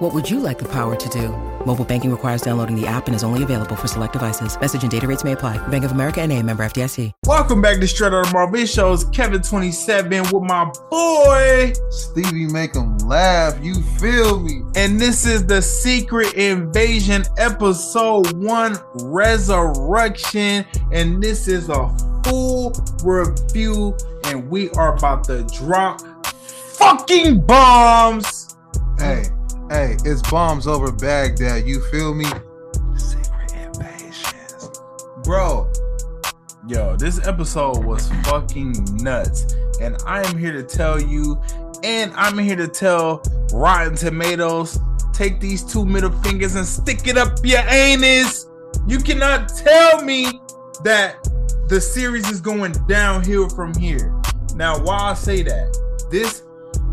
What would you like the power to do? Mobile banking requires downloading the app and is only available for select devices. Message and data rates may apply. Bank of America and a member FDIC. Welcome back to Straight Outta Marvel Shows. Kevin27 with my boy. Stevie make him laugh. You feel me? And this is the Secret Invasion episode one resurrection. And this is a full review. And we are about to drop fucking bombs. Hey, hey, it's bombs over Baghdad. You feel me? Secret invasions. Bro, yo, this episode was fucking nuts. And I am here to tell you, and I'm here to tell Rotten Tomatoes, take these two middle fingers and stick it up your anus. You cannot tell me that the series is going downhill from here. Now, why I say that, this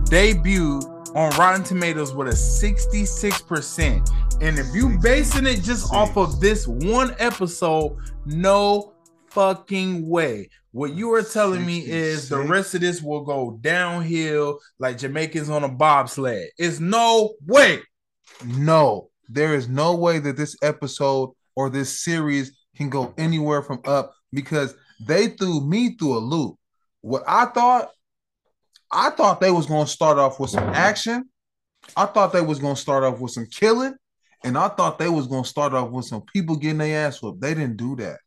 debuted on Rotten Tomatoes with a 66%. And if you basing it just off of this one episode, no fucking way. What you are telling me is the rest of this will go downhill like Jamaicans on a bobsled. It's no way. No, there is no way that this episode or this series can go anywhere from up because they threw me through a loop. What I thought, I thought they was gonna start off with some action. I thought they was gonna start off with some killing, and I thought they was gonna start off with some people getting their ass whooped. They didn't do that.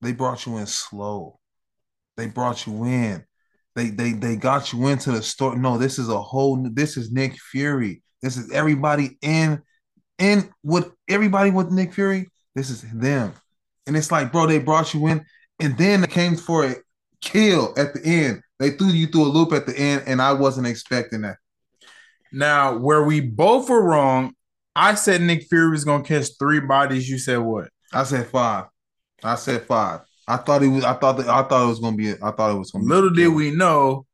They brought you in slow. They brought you in. They they they got you into the story. No, this is a whole. This is Nick Fury. This is everybody in in with everybody with Nick Fury. This is them, and it's like, bro, they brought you in, and then it came for a kill at the end. They threw you through a loop at the end, and I wasn't expecting that. Now, where we both were wrong, I said Nick Fury was gonna catch three bodies. You said what? I said five. I said five. I thought it was. I thought that. I thought it was gonna be. I thought it was gonna. be Little did we know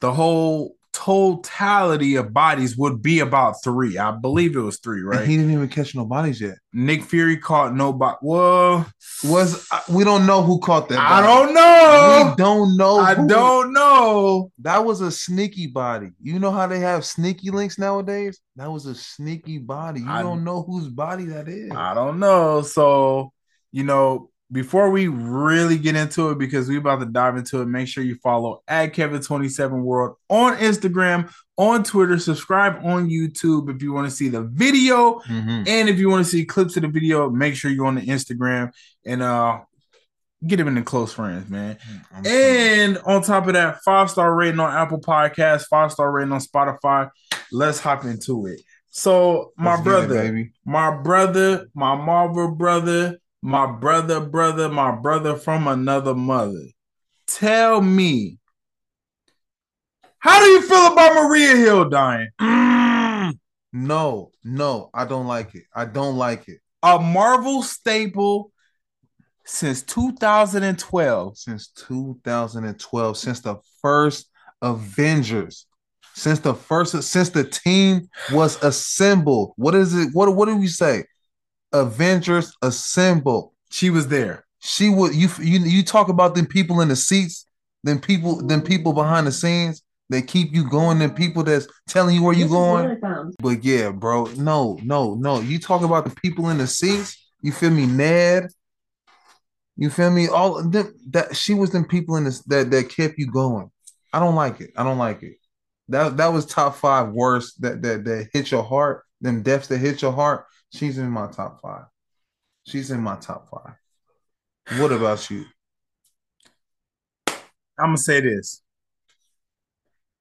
the whole totality of bodies would be about three. I believe it was three, And right? he didn't even catch no bodies yet. Nick Fury caught nobody. Well, Was uh, we don't know who caught that? I don't know. We don't know. I who- don't know. That was a sneaky body. You know how they have sneaky links nowadays? That was a sneaky body. You I- don't know whose body that is. I don't know. So, you know, before we really get into it, because we about to dive into it, make sure you follow at Kevin27 World on Instagram, on Twitter, subscribe on YouTube if you want to see the video. Mhm. And if you want to see clips of the video, make sure you're on the Instagram and uh get him in the close friends, man. Sorry. And on top of that, five star rating on Apple Podcasts, five star rating on Spotify. Let's hop into it. So, my Let's it, brother, baby. my brother, my Marvel brother, my brother, brother, my brother from another mother. Tell me, how do you feel about Maria Hill dying? Mm. No, no, I don't like it. I don't like it. A Marvel staple since 2012. Since 2012, since the first Avengers, since the first, since the team was assembled. What is it? What what do we say? Avengers Assemble. She was there. she would you you you talk about them people in the seats, then people then people behind the scenes that keep you going, then people that's telling you where you going. But yeah, bro, no, no, no. You talk about the people in the seats. You feel me, Ned? You feel me? All them that she was them people in this that that kept you going. I don't like it. I don't like it. That that was top five worst that that that hit your heart. Them deaths that hit your heart. She's in my top five. She's in my top five. What about you? I'm gonna say this.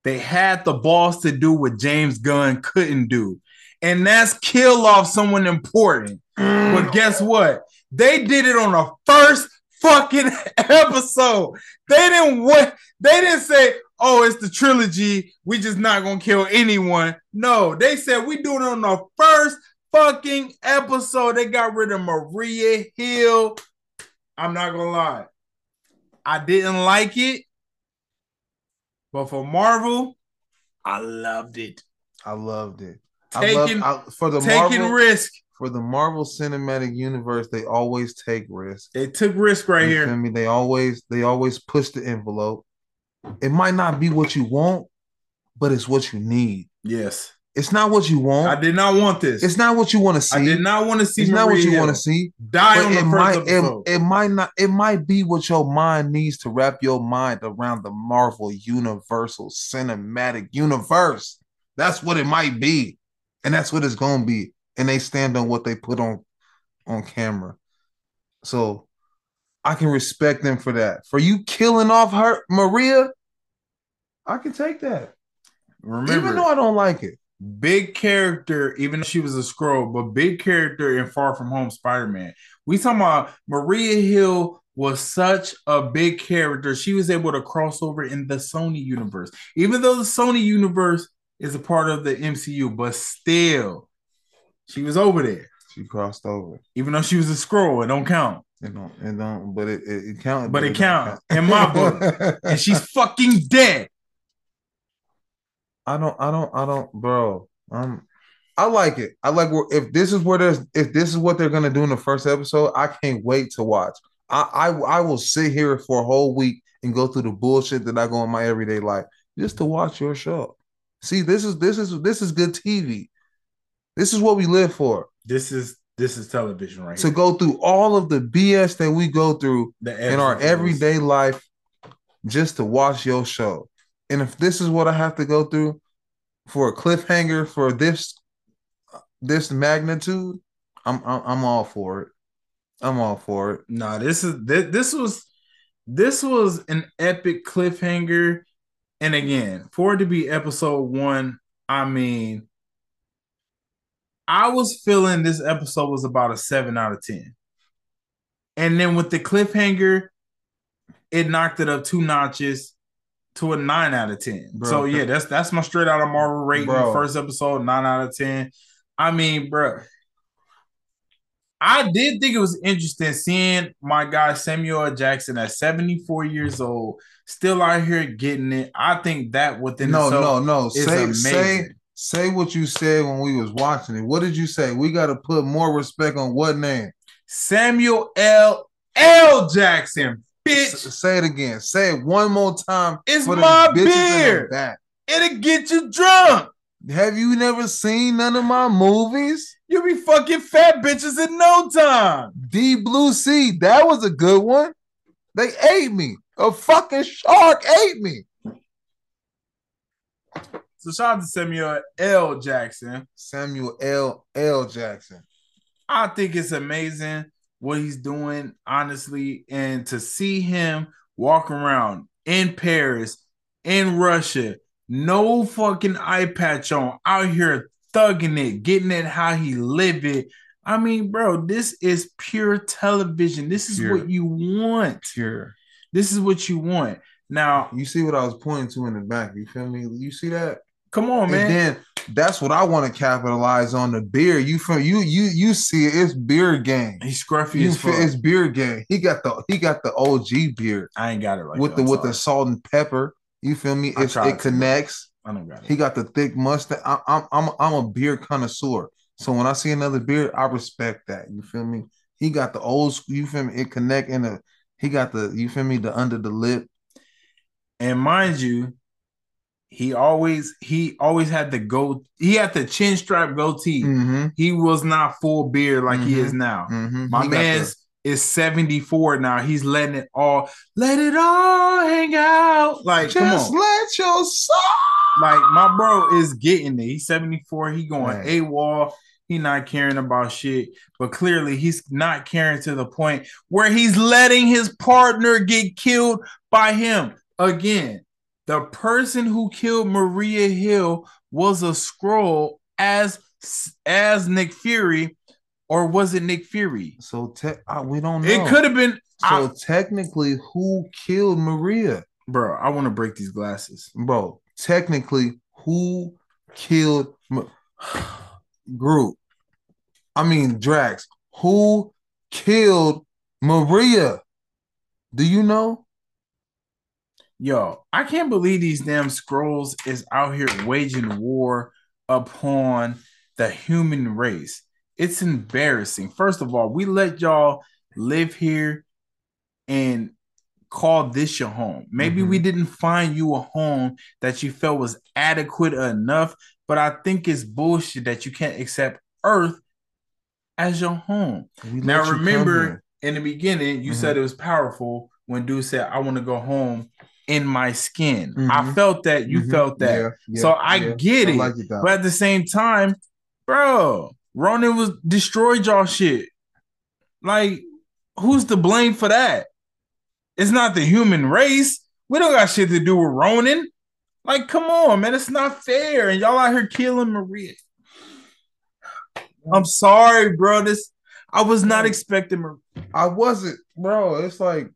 They had the balls to do what James Gunn couldn't do, and that's kill off someone important. Mm. But guess what? They did it on the first fucking episode. They didn't what they didn't say, oh, it's the trilogy. We just not gonna kill anyone. No, they said we doing it on the first fucking episode. They got rid of Maria Hill. I'm not gonna lie. I didn't like it, but for Marvel, I loved it. I loved it. Taking- I love, I, for the Taking Marvel risk. for the Marvel Cinematic Universe, they always take risks. They took risk right You here. me? They always they always push the envelope. It might not be what you want, but it's what you need. Yes. It's not what you want. I did not want this. It's not what you want to see. I did not want to see It's not what you want to see. die on the might it, it might not it might be what your mind needs to wrap your mind around the Marvel Universal Cinematic Universe. That's what it might be. And that's what it's gonna be. And they stand on what they put on on camera. So I can respect them for that. For you killing off her Maria, I can take that. Remember, Even though I don't like it. Big character, even though she was a Skrull, but big character in Far From Home Spider-Man. We talking about Maria Hill was such a big character. She was able to cross over in the Sony universe. Even though the Sony universe is a part of the MCU, but still, she was over there. She crossed over. Even though she was a Skrull, it don't count. It don't, it don't, but it, it, it counted. But it don't count count. in my book. And she's fucking dead. I don't, I don't, I don't, bro. Um, I like it. I like where if this is where there's if this is what they're gonna do in the first episode, I can't wait to watch. I I, I will sit here for a whole week and go through the bullshit that I go in my everyday life just to watch your show. See, this is this is this is good TV. This is what we live for. This is this is television right To here. go through all of the BS that we go through in our everyday life just to watch your show. And if this is what I have to go through for a cliffhanger for this this magnitude, I'm I'm, I'm all for it. I'm all for it. No, this is this, this was this was an epic cliffhanger. And again, for it to be episode one, I mean, I was feeling this episode was about a seven out of ten. And then with the cliffhanger, it knocked it up two notches to a nine out of ten. Bro. so yeah, that's that's my straight out of Marvel rating. Bro. First episode, nine out of ten. I mean, bro, I did think it was interesting seeing my guy Samuel Jackson at 74 years old, still out here getting it. I think that within No, no, no. Say amazing. say say what you said when we was watching it. What did you say? We got to put more respect on what name? Samuel L. L. Jackson, bitch. S- say it again. Say it one more time. It's my bitches in the beer. It'll get you drunk. Have you never seen none of my movies? You'll be fucking fat bitches in no time. Deep Blue Sea, that was a good one. They ate me. A fucking shark ate me. So shout out to Samuel L. Jackson. Samuel L. L. Jackson. I think it's amazing what he's doing, honestly, and to see him walk around in Paris, in Russia, no fucking eye patch on, out here thugging it, getting it how he live it. I mean, bro, this is pure television. This is Pure. what you want. Pure. This is what you want. Now, You see what I was pointing to in the back. You feel me? You see that? Come on, man. And then that's what I want to capitalize on the beer. You feel you you you see it, it's beer game. He's scruffy You as fuck. it's beer game. He got the he got the OG beer I ain't got it like with the with the salt and pepper. You feel me? It's, it connects. I don't got it. He got the thick mustache. I, I'm I'm I'm a beer connoisseur. So when I see another beer, I respect that. You feel me? He got the old school. You feel me? It connect in the. He got the. You feel me? The under the lip. And mind you, he always he always had the go he had the chin strap goatee. Mm-hmm. He was not full beard like he Mhm. is now. Mm-hmm. My man's is 74 now. He's letting it all let it all hang out. Like come just let your soul. Like my bro is getting it. He's 74. He going Man. wall. He not caring about shit. But clearly he's not caring to the point where he's letting his partner get killed by him. Again, the person who killed Maria Hill was a Skrull as as Nick Fury, or was it Nick Fury? So te- I, we don't know. It could have been. So I- technically, who killed Maria, bro, I want to break these glasses. bro? Technically, who killed Ma- Groot? I mean Drax. Who killed Maria? Do you know? Yo, I can't believe these damn Skrulls is out here waging war upon the human race. It's embarrassing. First of all, we let y'all live here and call this your home. Maybe mm-hmm. we didn't find you a home that you felt was adequate enough, but I think it's bullshit that you can't accept Earth as your home. Now, remember in the beginning, you mm-hmm. said it was powerful when dude said, I want to go home in my skin. Mm-hmm. I felt that, you mm-hmm. felt that. Yeah, yeah, so I yeah. get it. I like it but at the same time, bro, Ronan was destroyed y'all shit. Like, who's to blame for that? It's not the human race. We don't got shit to do with Ronan. Like, come on, man. It's not fair. And y'all out here killing Maria. I'm sorry, bro. This I was not expecting Maria. I wasn't, bro. It's like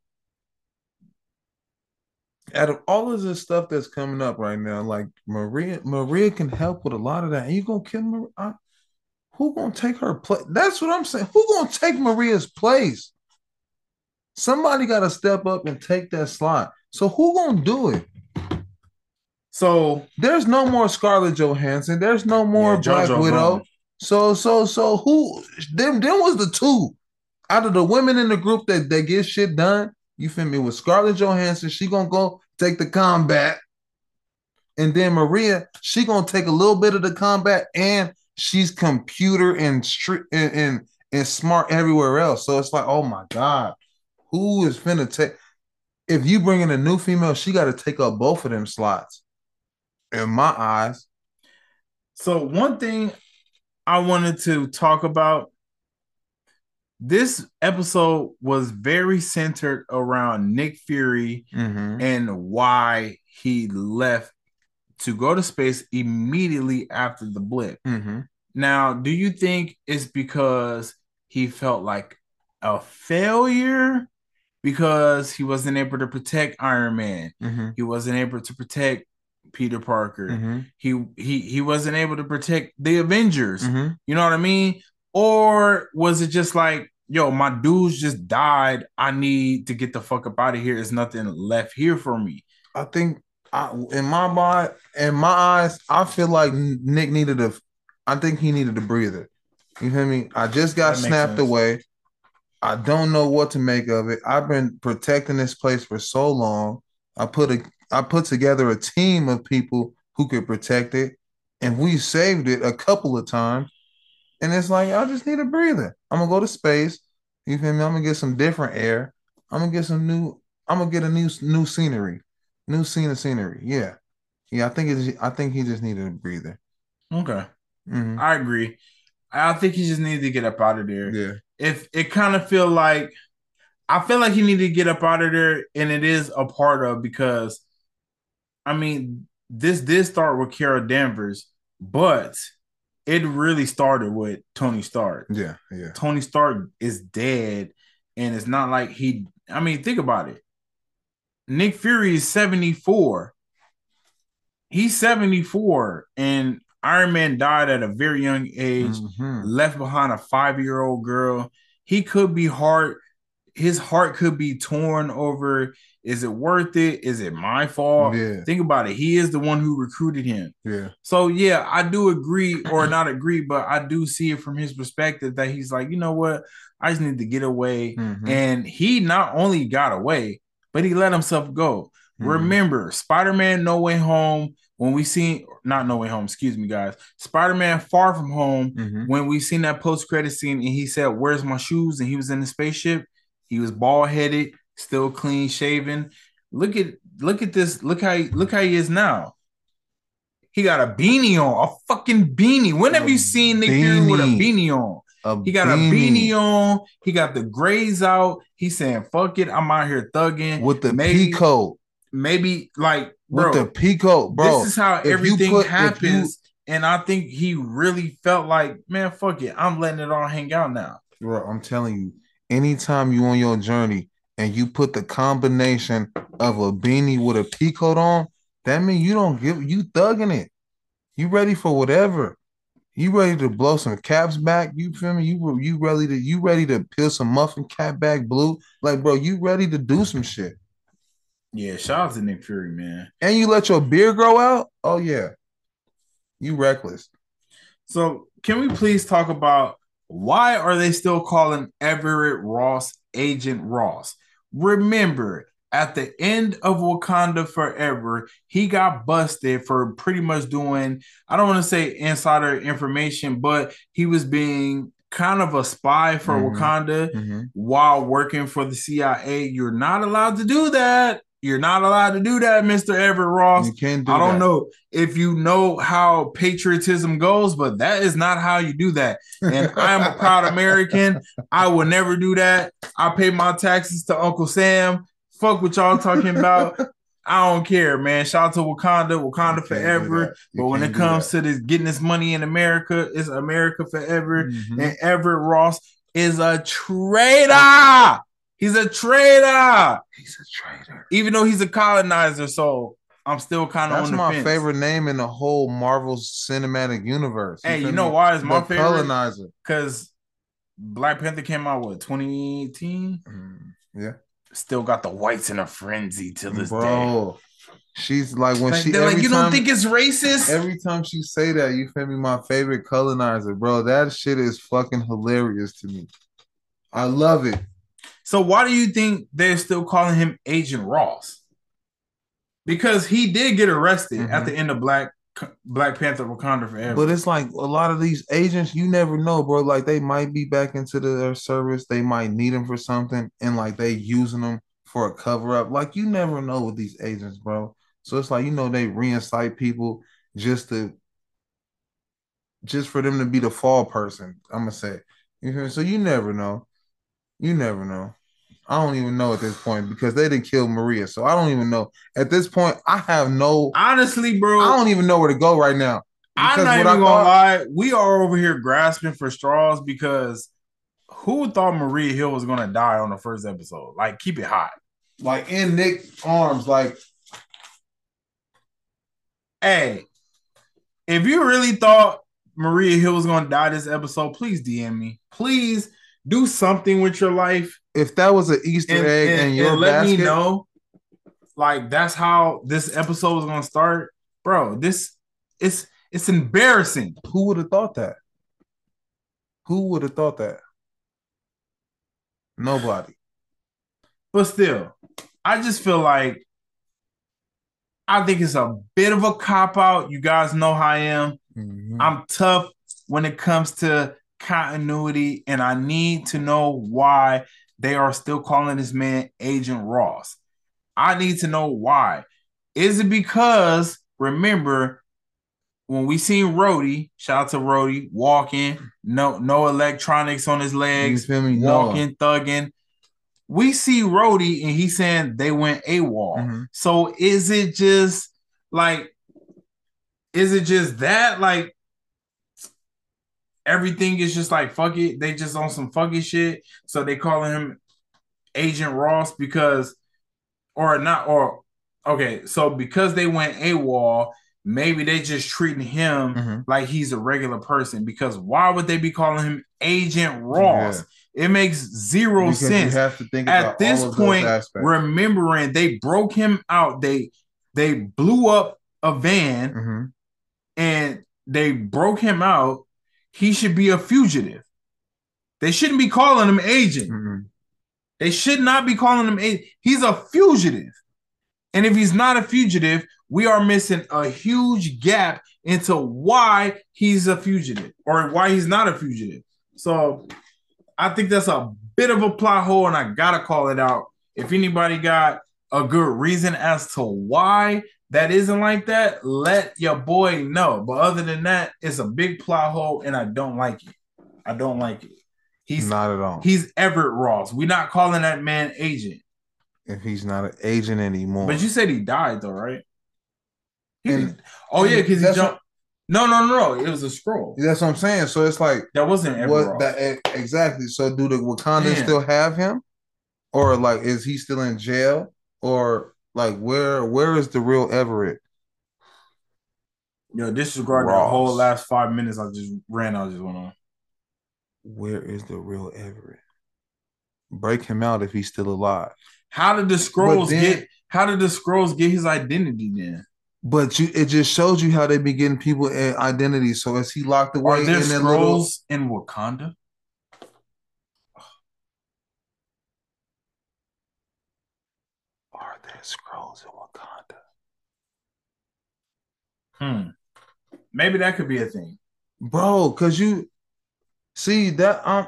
out of all of this stuff that's coming up right now, like Maria, Maria can help with a lot of that. And you gonna kill Maria? I, who gonna take her place? That's what I'm saying. Who gonna take Maria's place? Somebody got to step up and take that slot. So who gonna do it? So there's no more Scarlett Johansson. There's no more yeah, Black Widow. So so so who them them was the two out of the women in the group that that get shit done. You feel me? With Scarlett Johansson, she gonna go take the combat, and then Maria, she gonna take a little bit of the combat, and she's computer and and, and and smart everywhere else. So it's like, oh my god, who is finna take? If you bring in a new female, she got to take up both of them slots. In my eyes. So one thing I wanted to talk about this episode was very centered around Nick Fury mm-hmm. and why he left to go to space immediately after the blip. Mm-hmm. Now, do you think it's because he felt like a failure because he wasn't able to protect Iron Man? Mm-hmm. He wasn't able to protect Peter Parker. Mm-hmm. He he he wasn't able to protect the Avengers. Mm-hmm. You know what I mean? Or was it just like, yo, my dudes just died. I need to get the fuck up out of here. There's nothing left here for me. I think I, in my mind, in my eyes, I feel like Nick needed a. I think he needed a breather. You hear me? I just got snapped sense. away. I don't know what to make of it. I've been protecting this place for so long. I put a I put together a team of people who could protect it, and we saved it a couple of times. And it's like I just need a breather. I'm gonna go to space. You feel me? I'm gonna get some different air. I'm gonna get some new. I'm gonna get a new new scenery, new scene of scenery. Yeah, yeah. I think it's. I think he just needed a breather. Okay, mm-hmm. I agree. I think he just needed to get up out of there. Yeah. If it kind of feel like, I feel like he needed to get up out of there, and it is a part of because, I mean, this did start with Carol Danvers, but it really started with Tony Stark. Yeah, yeah. Tony Stark is dead, and it's not like he. I mean, think about it. Nick Fury is seventy four. He's seventy four, and Iron Man died at a very young age, mm-hmm. left behind a five year old girl. He could be heart. His heart could be torn over is it worth it? Is it my fault? Yeah. Think about it. He is the one who recruited him. Yeah. So yeah, I do agree or not agree, but I do see it from his perspective that he's like, you know what? I just need to get away. Mm-hmm. And he not only got away, but he let himself go. Mm-hmm. Remember, Spider-Man No Way Home, when we seen not No Way Home, excuse me, guys. Spider-Man Far From Home, mm-hmm. when we seen that post-credit scene and he said, Where's my shoes? And he was in the spaceship, he was bald-headed still clean shaven. Look at look at this. Look how he, look how he is now. He got a beanie on, a fucking beanie. When have you seen Nick Fury with a beanie on? A he got beanie. a beanie on. He got the grays out. He's saying, "Fuck it, I'm out here thugging with the maybe, peacoat." Maybe like bro, with the peacoat, bro. This is how everything put, happens. You, and I think he really felt like, man, fuck it, I'm letting it all hang out now. Bro, I'm telling you, anytime you on your journey, and you put the combination of a beanie with a peacoat on, that means you don't give you thugging it. You ready for whatever. You ready to blow some caps back? You feel me? You you ready to you ready to peel some muffin cap back blue? Like, bro, you ready to do some shit. Yeah, shout out to Nick Fury, man. And you let your beard grow out? Oh yeah. You reckless. So can we please talk about why are they still calling Everett Ross Agent Ross? Remember, at the end of Wakanda Forever, he got busted for pretty much doing, I don't want to say insider information, but he was being kind of a spy for Mhm. Wakanda Mm-hmm. while working for the CIA. You're not allowed to do that. You're not allowed to do that, Mr. Everett Ross. You can't do I don't that. know if you know how patriotism goes, but that is not how you do that. And I am a proud American. I will never do that. I pay my taxes to Uncle Sam. Fuck what y'all talking about. I don't care, man. Shout out to Wakanda, Wakanda forever. But when it comes to this getting this money in America, it's America forever. Mhm. And Everett Ross is a traitor. He's a traitor. he's a traitor. Even though he's a colonizer, so I'm still kind of That's on the my fence. favorite name in the whole Marvel cinematic universe. Hey, you know me? why it's my the favorite? colonizer. Because Black Panther came out what 2018. Mm, Yeah, Still got the whites in a frenzy to this day. She's like when Like, she like, you time, don't think it's racist? every time she say that, you feel me? My favorite colonizer, bro. That shit is fucking hilarious to me. I love it. So why do you think they're still calling him Agent Ross? Because he did get arrested Mhm. at the end of Black Black Panther Wakanda Forever. But it's like a lot of these agents, you never know, bro. Like they might be back into their service, they might need them for something, and like they using them for a cover up. Like you never know with these agents, bro. So it's like you know they reincite people just to just for them to be the fall person. I'm gonna say, you me? So you never know, you never know. I don't even know at this point because they didn't kill Maria, so I don't even know at this point. I have no, honestly, bro, I don't even know where to go right now. I'm not even I gonna thought- lie. We are over here grasping for straws because who thought Maria Hill was gonna die on the first episode? Like, keep it hot. like in Nick's arms, like Hey, if you really thought Maria Hill was gonna die this episode, please DM me. Please do something with your life if that was an Easter and, egg and- in your and let basket, me know. Like that's how this episode was gonna start, bro. This it's it's embarrassing. who would have thought that? Who would have thought that? Nobody. But still, I just feel like I think it's a bit of a cop out. You guys know how I am. Mhm. I'm tough when it comes to continuity, and I need to know why they are still calling this man Agent Ross. I need to know why. Is it because remember when we seen Rhodey, shout out to Rhodey, walking, no no electronics on his legs, me? No. walking, thugging. We see Rhodey and he's saying they went AWOL. Mhm. So is it just like, is it just that? Like, everything is just like, fuck it. They just on some fucking shit. So they calling him Agent Ross because, or not, or, okay. So because they went AWOL, maybe they just treating him Mhm. like he's a regular person because why would they be calling him Agent Ross? It makes zero Because sense you have to think at this point, remembering they broke him out, they they blew up a van Mhm. and they broke him out. He should be a fugitive. They shouldn't be calling him agent. Mhm. They should not be calling him agent. He's a fugitive. And if he's not a fugitive, we are missing a huge gap into why he's a fugitive or why he's not a fugitive. So I think that's a bit of a plot hole, and I gotta call it out. If anybody got a good reason as to why that isn't like that, let your boy know. But other than that, it's a big plot hole, and I don't like it. I don't like it. He's not at all. he's Everett Ross. We're not calling that man agent. if he's not an agent anymore. But you said he died though, right? He And- oh yeah, because he jumped. No, no, no, no. It was a Skrull. that's what I'm saying. So it's like That wasn't Everett what Ross. that exactly. So do the Wakandans still have him, or like is he still in jail, or like where where is the real Everett? Yo, disregard the whole last five minutes I just ran. I just went on. Where is the real Everett? Break him out if he's still alive. How did the Skrulls then- get? How did the Skrulls get his identity then? But you, it just shows you how they be getting people identity. So is he locked away Are there in that little? Skrulls in Wakanda? Are there Skrulls in Wakanda? Hmm. Maybe that could be a thing. bro because you see that um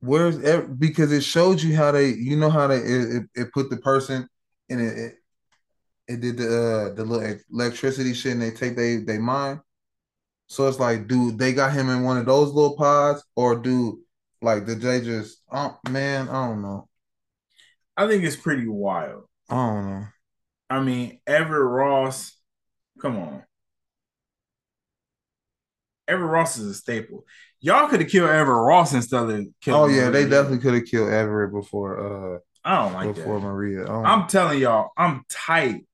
where's because it showed you how they you know how they it, it, it put the person in it, it it did the uh, the little electricity shit and they take they they mind so it's like dude they got him in one of those little pods or do like did they just oh man i don't know I think it's pretty wild. i don't know I mean, Everett Ross, come on. Everett Ross is a staple. Y'all could have killed Everett Ross instead of killing. oh yeah they definitely could have killed everett before uh I don't like before that. maria don't- I'm telling y'all, I'm tight.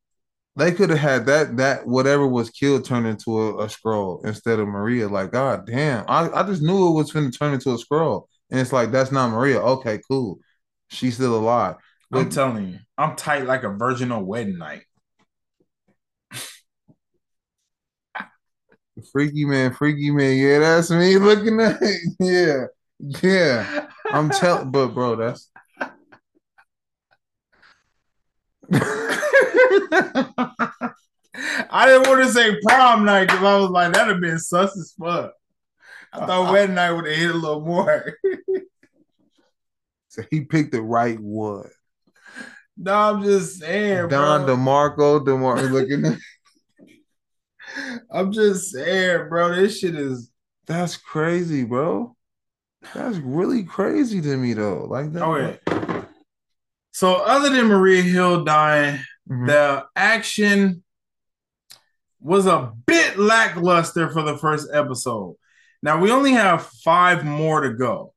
They could have had that that whatever was killed turned into a, a Skrull instead of Maria. Like, god damn. I, I just knew it was gonna turn into a Skrull. And it's like that's not Maria. Okay, cool. She's still alive. I'm telling you, I'm tight like a virgin on wedding night. freaky man, freaky man. Yeah, that's me looking at it. Yeah. Yeah. I'm telling but bro, that's I didn't want to say prom night because I was like, that'd have been sus as fuck. I thought wedding night would have hit a little more. so he picked the right one. No, I'm just saying, Don bro. DeMarco, DeMarco looking at I'm just saying, bro. This shit is. that's crazy, bro. That's really crazy to me though. Like that. Okay. So, other than Maria Hill dying, Mhm. the action was a bit lackluster for the first episode. Now we only have five more to go.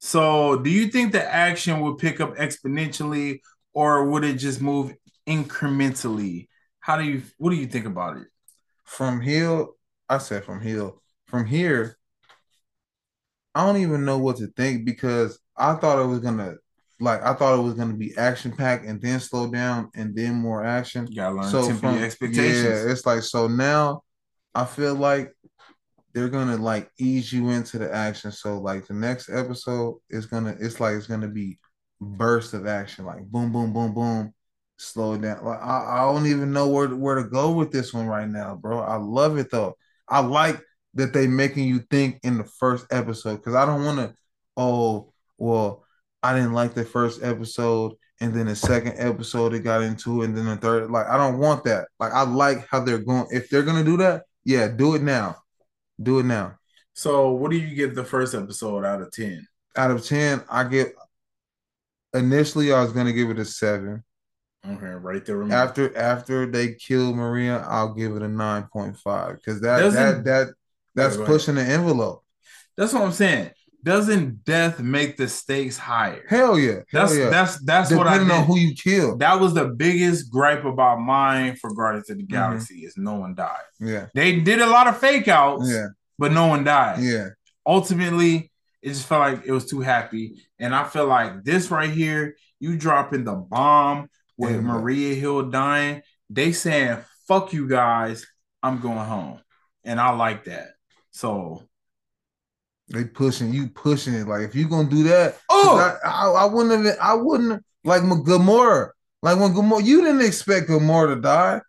So, do you think the action would pick up exponentially, or would it just move incrementally? How do you? What do you think about it? from Hill, I said from Hill. From here, I don't even know what to think because I thought it was gonna like I thought it was gonna be action packed and then slow down and then more action. You gotta learn So temper from your expectations. yeah, it's like so now I feel like they're gonna like ease you into the action. So like the next episode is gonna it's like it's gonna be burst of action, like boom, boom, boom, boom, slow it down. Like I, I don't even know where to, where to go with this one right now, bro. I love it though. I like that they making you think in the first episode because I don't want to. Oh well, I didn't like the first episode, and then the second episode it got into, and then the third. Like I don't want that. Like I like how they're going. If they're gonna do that, yeah, do it now. Do it now. So, what do you give the first episode out of ten? Out of ten, I get. Initially, I was gonna give it a seven. Okay, right there. me. After after they kill Maria, I'll give it a nine point five because that that that that's pushing the envelope. That's what I'm saying. Doesn't death make the stakes higher? Hell yeah, hell That's yeah. that's that's what I Depending on who you kill. that was the biggest gripe about mine for Guardians of the Mm-hmm. Galaxy is no one died. Yeah, They did a lot of fake outs, yeah, but no one died. yeah. Ultimately, it just felt like it was too happy. And I feel like this right here, you dropping the bomb with Yeah. Maria Hill dying, they saying, fuck you guys, I'm going home. And I like that. So They pushing you, pushing it. Like if you're gonna do that, Oh! I, I, I wouldn't have. I wouldn't like Gamora. Like when Gamora, you didn't expect Gamora to die.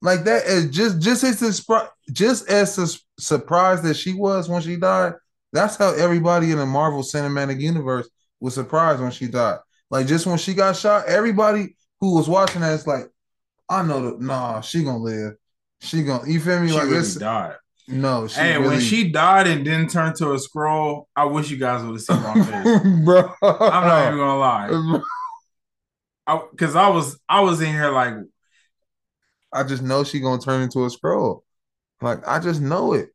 Like that is just just as just as surprised that she was when she died. That's how everybody in the Marvel Cinematic Universe was surprised when she died. Like just when she got shot, everybody who was watching that is like, I know that. Nah, she gonna live. She gonna. You feel me? she like really it's died. no. She hey, really, when she died and didn't turn to a Skrull, I wish you guys would have seen my face. bro. I'm not even gonna lie. Because I, was I was in here like, I just know she gonna turn into a Skrull. Like I just know it.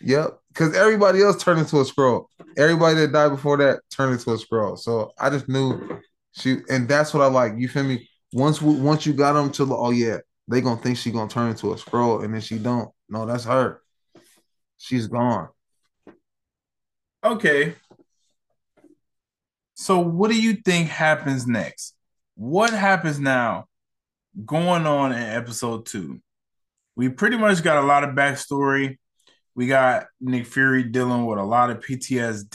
Yep. Because everybody else turned into a Skrull. Everybody that died before that turned into a Skrull. So I just knew she, and that's what I like. You feel me? Once we, once you got them to the, oh yeah, they gonna think she gonna turn into a Skrull, and then she don't. No, that's her. She's gone. okay. So, what do you think happens next? What happens now going on in episode two? We pretty much got a lot of backstory. We got Nick Fury dealing with a lot of PTSD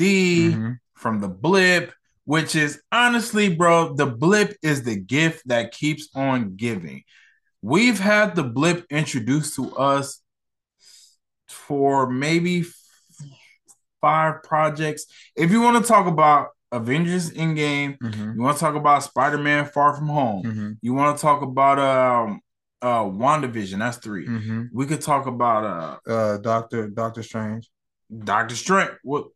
Mm-hmm. from the blip, which is honestly, bro, the blip is the gift that keeps on giving. We've had the blip introduced to us for maybe five projects. If you want to talk about Avengers Endgame, Mm-hmm. you want to talk about Spider-Man Far From Home, Mm-hmm. you want to talk about um uh WandaVision, that's 3 Mm-hmm. We could talk about uh Uh, Doctor Doctor Strange. Doctor Strange. What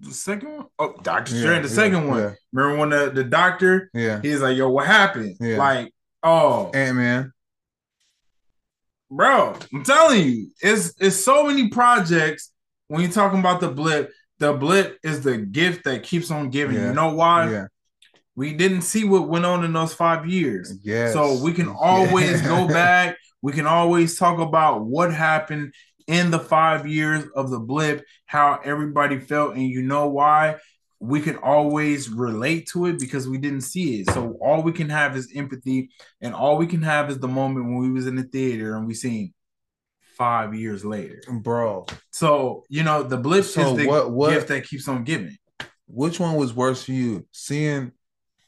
the second one? Oh, Doctor Yeah, Strange, the yeah, second one. yeah. Remember when the, the doctor Yeah. he's like, yo, what happened? Yeah. Like, oh Ant Man. bro, I'm telling you, it's it's so many projects when you're talking about the blip. The blip is the gift that keeps on giving. Yeah. You know why? We didn't see what went on in those five years. Yes. So we can always Yeah. go back. We can always talk about what happened in the five years of the blip, how everybody felt, and you know why. We can always relate to it because we didn't see it. So all we can have is empathy, and all we can have is the moment when we was in the theater and we seen five years later. Bro, So you know the blip So is the what- what- gift that keeps on giving. which one was worse for you? Seeing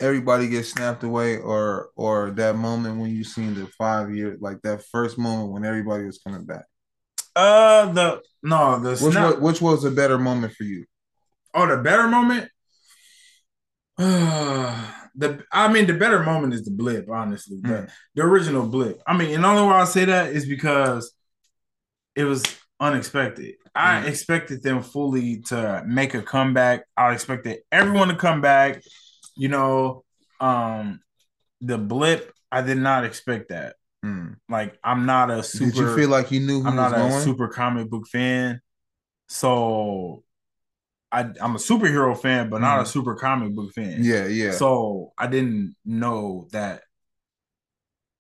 everybody get snapped away or or that moment when you seen the five year like that first moment when everybody was coming back? Uh, the no, the Which snap- was, which was a better moment for you? Oh, the better moment. the I mean, the better moment is the blip. Honestly, the, Mm. the original blip. I mean, and the only why I say that is because it was unexpected. I Mm. expected them fully to make a comeback. I expected everyone to come back. You know, um, the blip. I did not expect that. Hmm. Like, I'm not a super. Did you feel like you knew who I'm was not a going? super comic book fan, so I, I'm a superhero fan, but not a Mhm. super comic book fan. yeah, yeah. So I didn't know that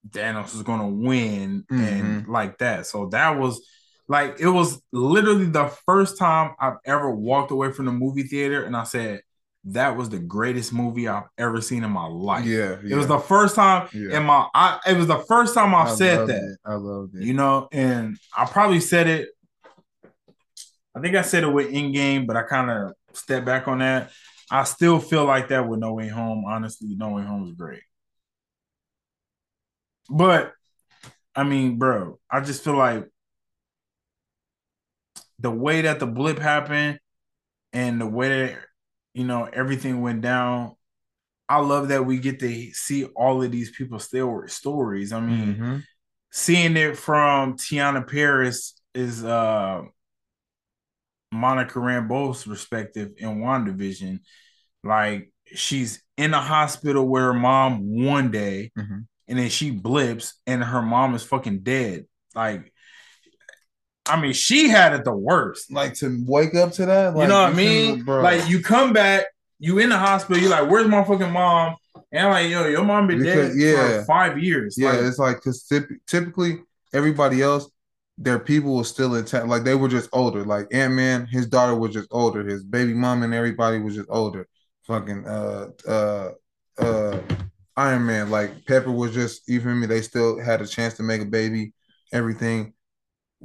Thanos was gonna win and Mm-hmm. like that. So that was like it was literally the first time I've ever walked away from the movie theater and I said that was the greatest movie I've ever seen in my life. yeah, It was the first time Yeah. in my I it was the first time I've I said that it. I loved it. you know, and I probably said it. I think I said it with Endgame, but I kind of stepped back on that. I still feel like that with No Way Home. Honestly, No Way Home is great, but I mean, bro, I just feel like the way that the blip happened and the way that you know everything went down. I love that we get to see all of these people's still stories. I mean, Mhm. seeing it from Teyonah Parris is uh Monica Rambeau's perspective in WandaVision. Like she's in a hospital with her mom one day, Mhm. and then she blips and her mom is fucking dead. Like, I mean, she had it the worst. Like to wake up to that, you know what I mean? bro. Like you come back, you in the hospital, you're like, "Where's my fucking mom?" And I'm like, "Yo, your mom been Because- dead yeah. for five years." Yeah, Like, it's like because typically everybody else, their people was still intact. Like they were just older. Like Ant Man, his daughter was just older. His baby mom and everybody was just older. Fucking uh uh uh Iron Man, like Pepper was just you feel me. They still had a chance to make a baby. Everything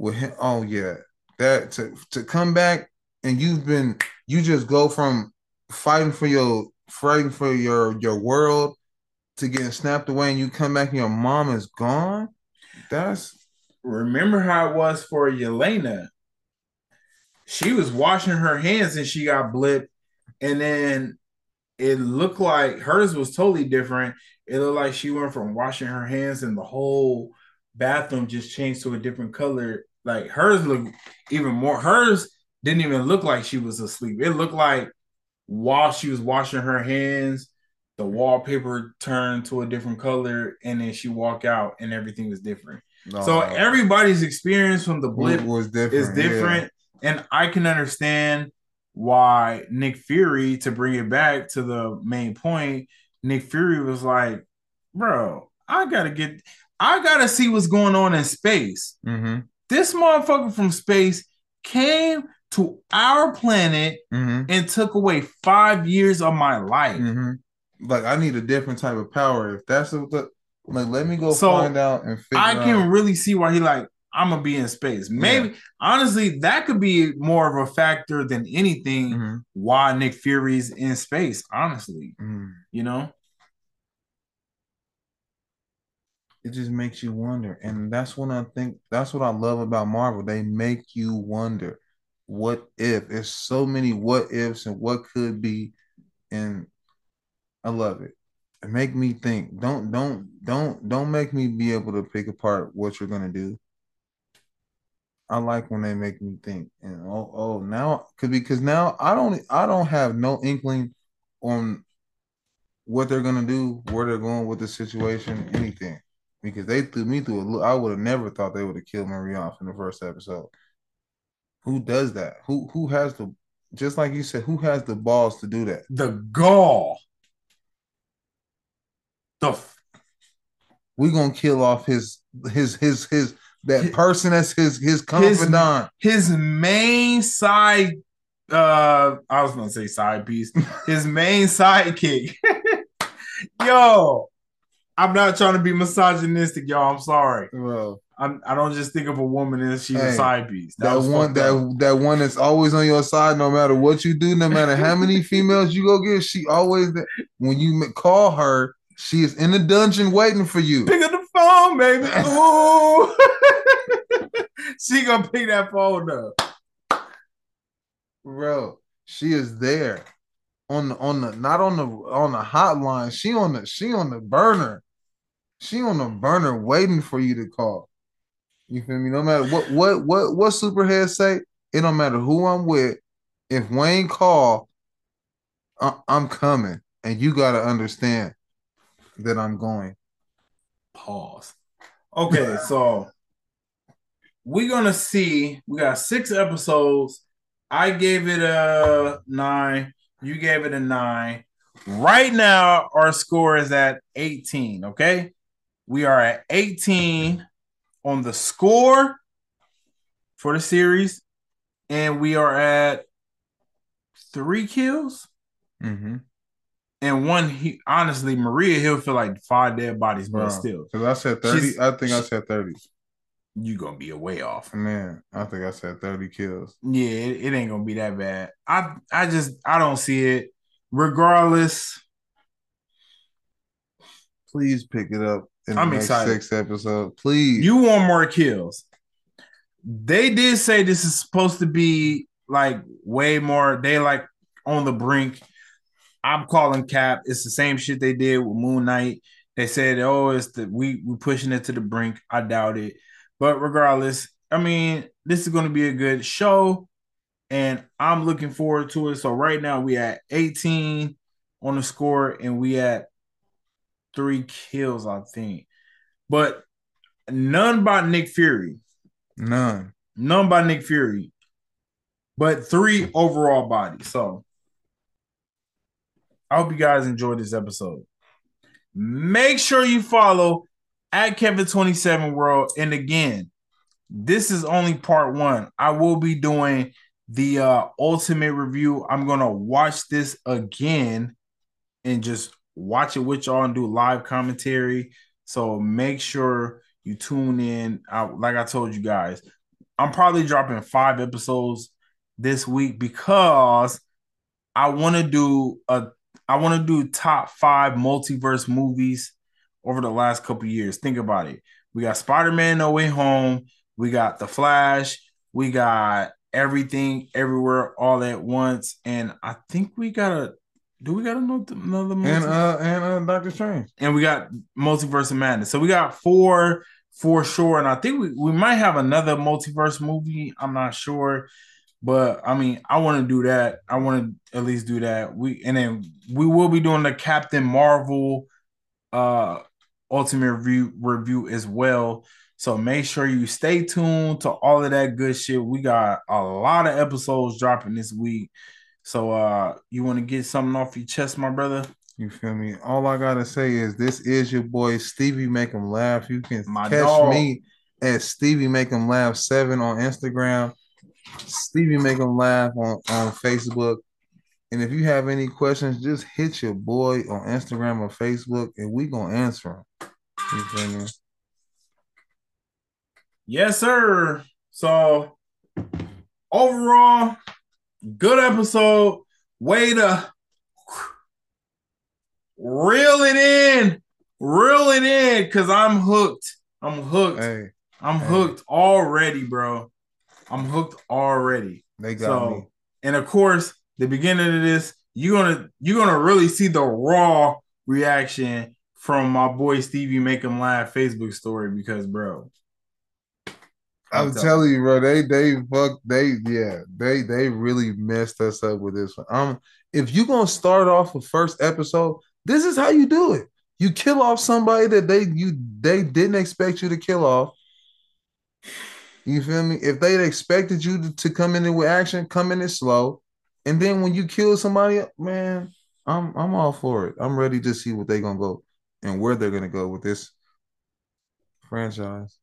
with him. Oh yeah, that to to come back and you've been you just go from fighting for your fighting for your your world to getting snapped away and you come back and your mom is gone. That's remember how it was for Yelena. She was washing her hands and she got blipped, and then it looked like hers was totally different. It looked like she went from washing her hands and the whole bathroom just changed to a different color. Like hers looked even more. Hers didn't even look like she was asleep. It looked like while she was washing her hands, the wallpaper turned to a different color, and then she walked out, and everything was different. So uh, everybody's experience from the blip was different. is different, and I can understand why Nick Fury, to bring it back to the main point, Nick Fury was like, "Bro, I gotta get, I gotta see what's going on in space." Yeah. This motherfucker from space came to our planet Mhm. and took away five years of my life. Mhm. Like I need a different type of power. If that's what the like, let me go So, find out and figure out. I can out. really see why he like I'm gonna be in space. Maybe honestly, that could be more of a factor than anything Mhm. why Nick Fury's in space. Honestly, Mhm. you know, It just makes you wonder, and that's what I think. That's what I love about Marvel. They make you wonder, what if? There's so many what ifs and what could be, and I love it. It make me think. Don't don't don't don't make me be able to pick apart what you're gonna do. I like when they make me think. And oh oh now cause because now I don't I don't have no inkling on what they're gonna do, where they're going with the situation, anything. Because they threw me through a loop. I would have never thought they would have killed Maria off in the first episode. Who does that? Who who has the just like you said, who has the balls to do that? the gall, the f- We gonna kill off his his his his that His- person that's his his confidant. his main side. Uh, I was gonna say side piece. His main sidekick. Yo, I'm not trying to be misogynistic, y'all. I'm sorry. Bro, I'm, I don't just think of a woman as she's Hey, a side piece. that, was one that up. that one that's always on your side, no matter what you do, no matter how many females you go get, she always when you call her, she is in the dungeon waiting for you. pick up the phone, baby. Ooh. she gonna pick that phone up. Bro, she is there on the on the not on the on the hotline. She on the she on the burner. She on the burner waiting for you to call. You feel me? No matter what what what what superhead say, it don't matter who I'm with. If Wayne call, I, I'm coming, and you gotta understand that I'm going. Pause. Okay, so we're gonna see. We got six episodes. I gave it a nine. You gave it a nine. Right now, our score is at 18. Okay. We are at 18 on the score for the series, and we are at three kills Mm-hmm. and one. He honestly, Maria Hill feel like five dead bodies, but Bro. still, Because I said 30. She's- I think I said 30. You gonna be a way off. Man, I think I said 30 kills. Yeah, it, it ain't gonna be that bad. I I just I don't see it. Regardless, Please pick it up in the I'm next excited. six episodes. Please. you want more kills. They did say this is supposed to be like way more. They like on the brink. I'm calling cap. It's the same shit they did with Moon Knight. They said, "Oh, it's the we we pushing it to the brink." I doubt it, but regardless, I mean, this is going to be a good show, and I'm looking forward to it. So right now we at 18 on the score, and we at three kills, I think, but none by Nick Fury. None. None by Nick Fury, but three overall bodies. So I hope you guys enjoyed this episode. Make sure you follow at Kevin27 World. And again, this is only part one. I will be doing the uh ultimate review. I'm gonna watch this again and just watch it with y'all and do live commentary. So make sure you tune in. I, like I told you guys, I'm probably dropping five episodes this week because I want to do a I want to do top five multiverse movies over the last couple years. Think about it. We got Spider-Man No Way Home, we got The Flash, we got everything everywhere all at once, and I think we got a do we got another another And uh and uh Doctor Strange. and we got Multiverse of Madness. So we got four for sure, and I think we, we might have another multiverse movie. I'm not sure, but I mean, I want to do that. I want to at least do that. We and then we will be doing the Captain Marvel uh ultimate review review as well. So make sure you stay tuned to all of that good shit. We got a lot of episodes dropping this week. So uh you want to get something off your chest, my brother? You feel me? All I gotta say is this is your boy Stevie Make Him Laugh. You can My catch dog. me at Stevie Make Him Laugh seven on Instagram. Stevie make them laugh on, on Facebook. And if you have any questions, just hit your boy on Instagram or Facebook, and we gonna answer them. Yes, sir. So overall, good episode. Way to reel it in, reel it in, cause I'm hooked. I'm hooked. Hey, I'm hey. hooked already, bro. I'm hooked already. they got So, me. and of course, the beginning of this, you're gonna you're gonna really see the raw reaction from my boy Stevie make him laugh Facebook story because, bro, I'm telling you, bro. They they fuck they yeah they they really messed us up with this one. Um, if you gonna start off the first episode, this is how you do it. You kill off somebody that they you they didn't expect you to kill off. You feel me? If they expected you to, to come in with action, come in it slow, and then when you kill somebody, man, I'm I'm all for it. I'm ready to see what they're gonna go and where they're gonna go with this franchise.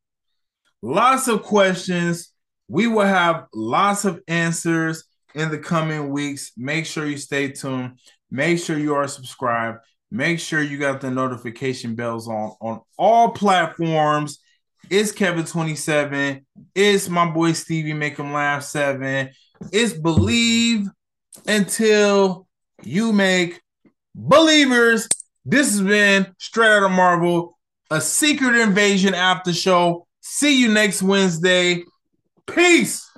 lots of questions. We will have lots of answers in the coming weeks. Make sure you stay tuned. Make sure you are subscribed. Make sure you got the notification bells on on all platforms. It's Kevin27. It's my boy Stevie Make him laugh seven. It's believe until you make believers. This has been Straight Out of Marvel, a secret invasion after show. See you next Wednesday. Peace.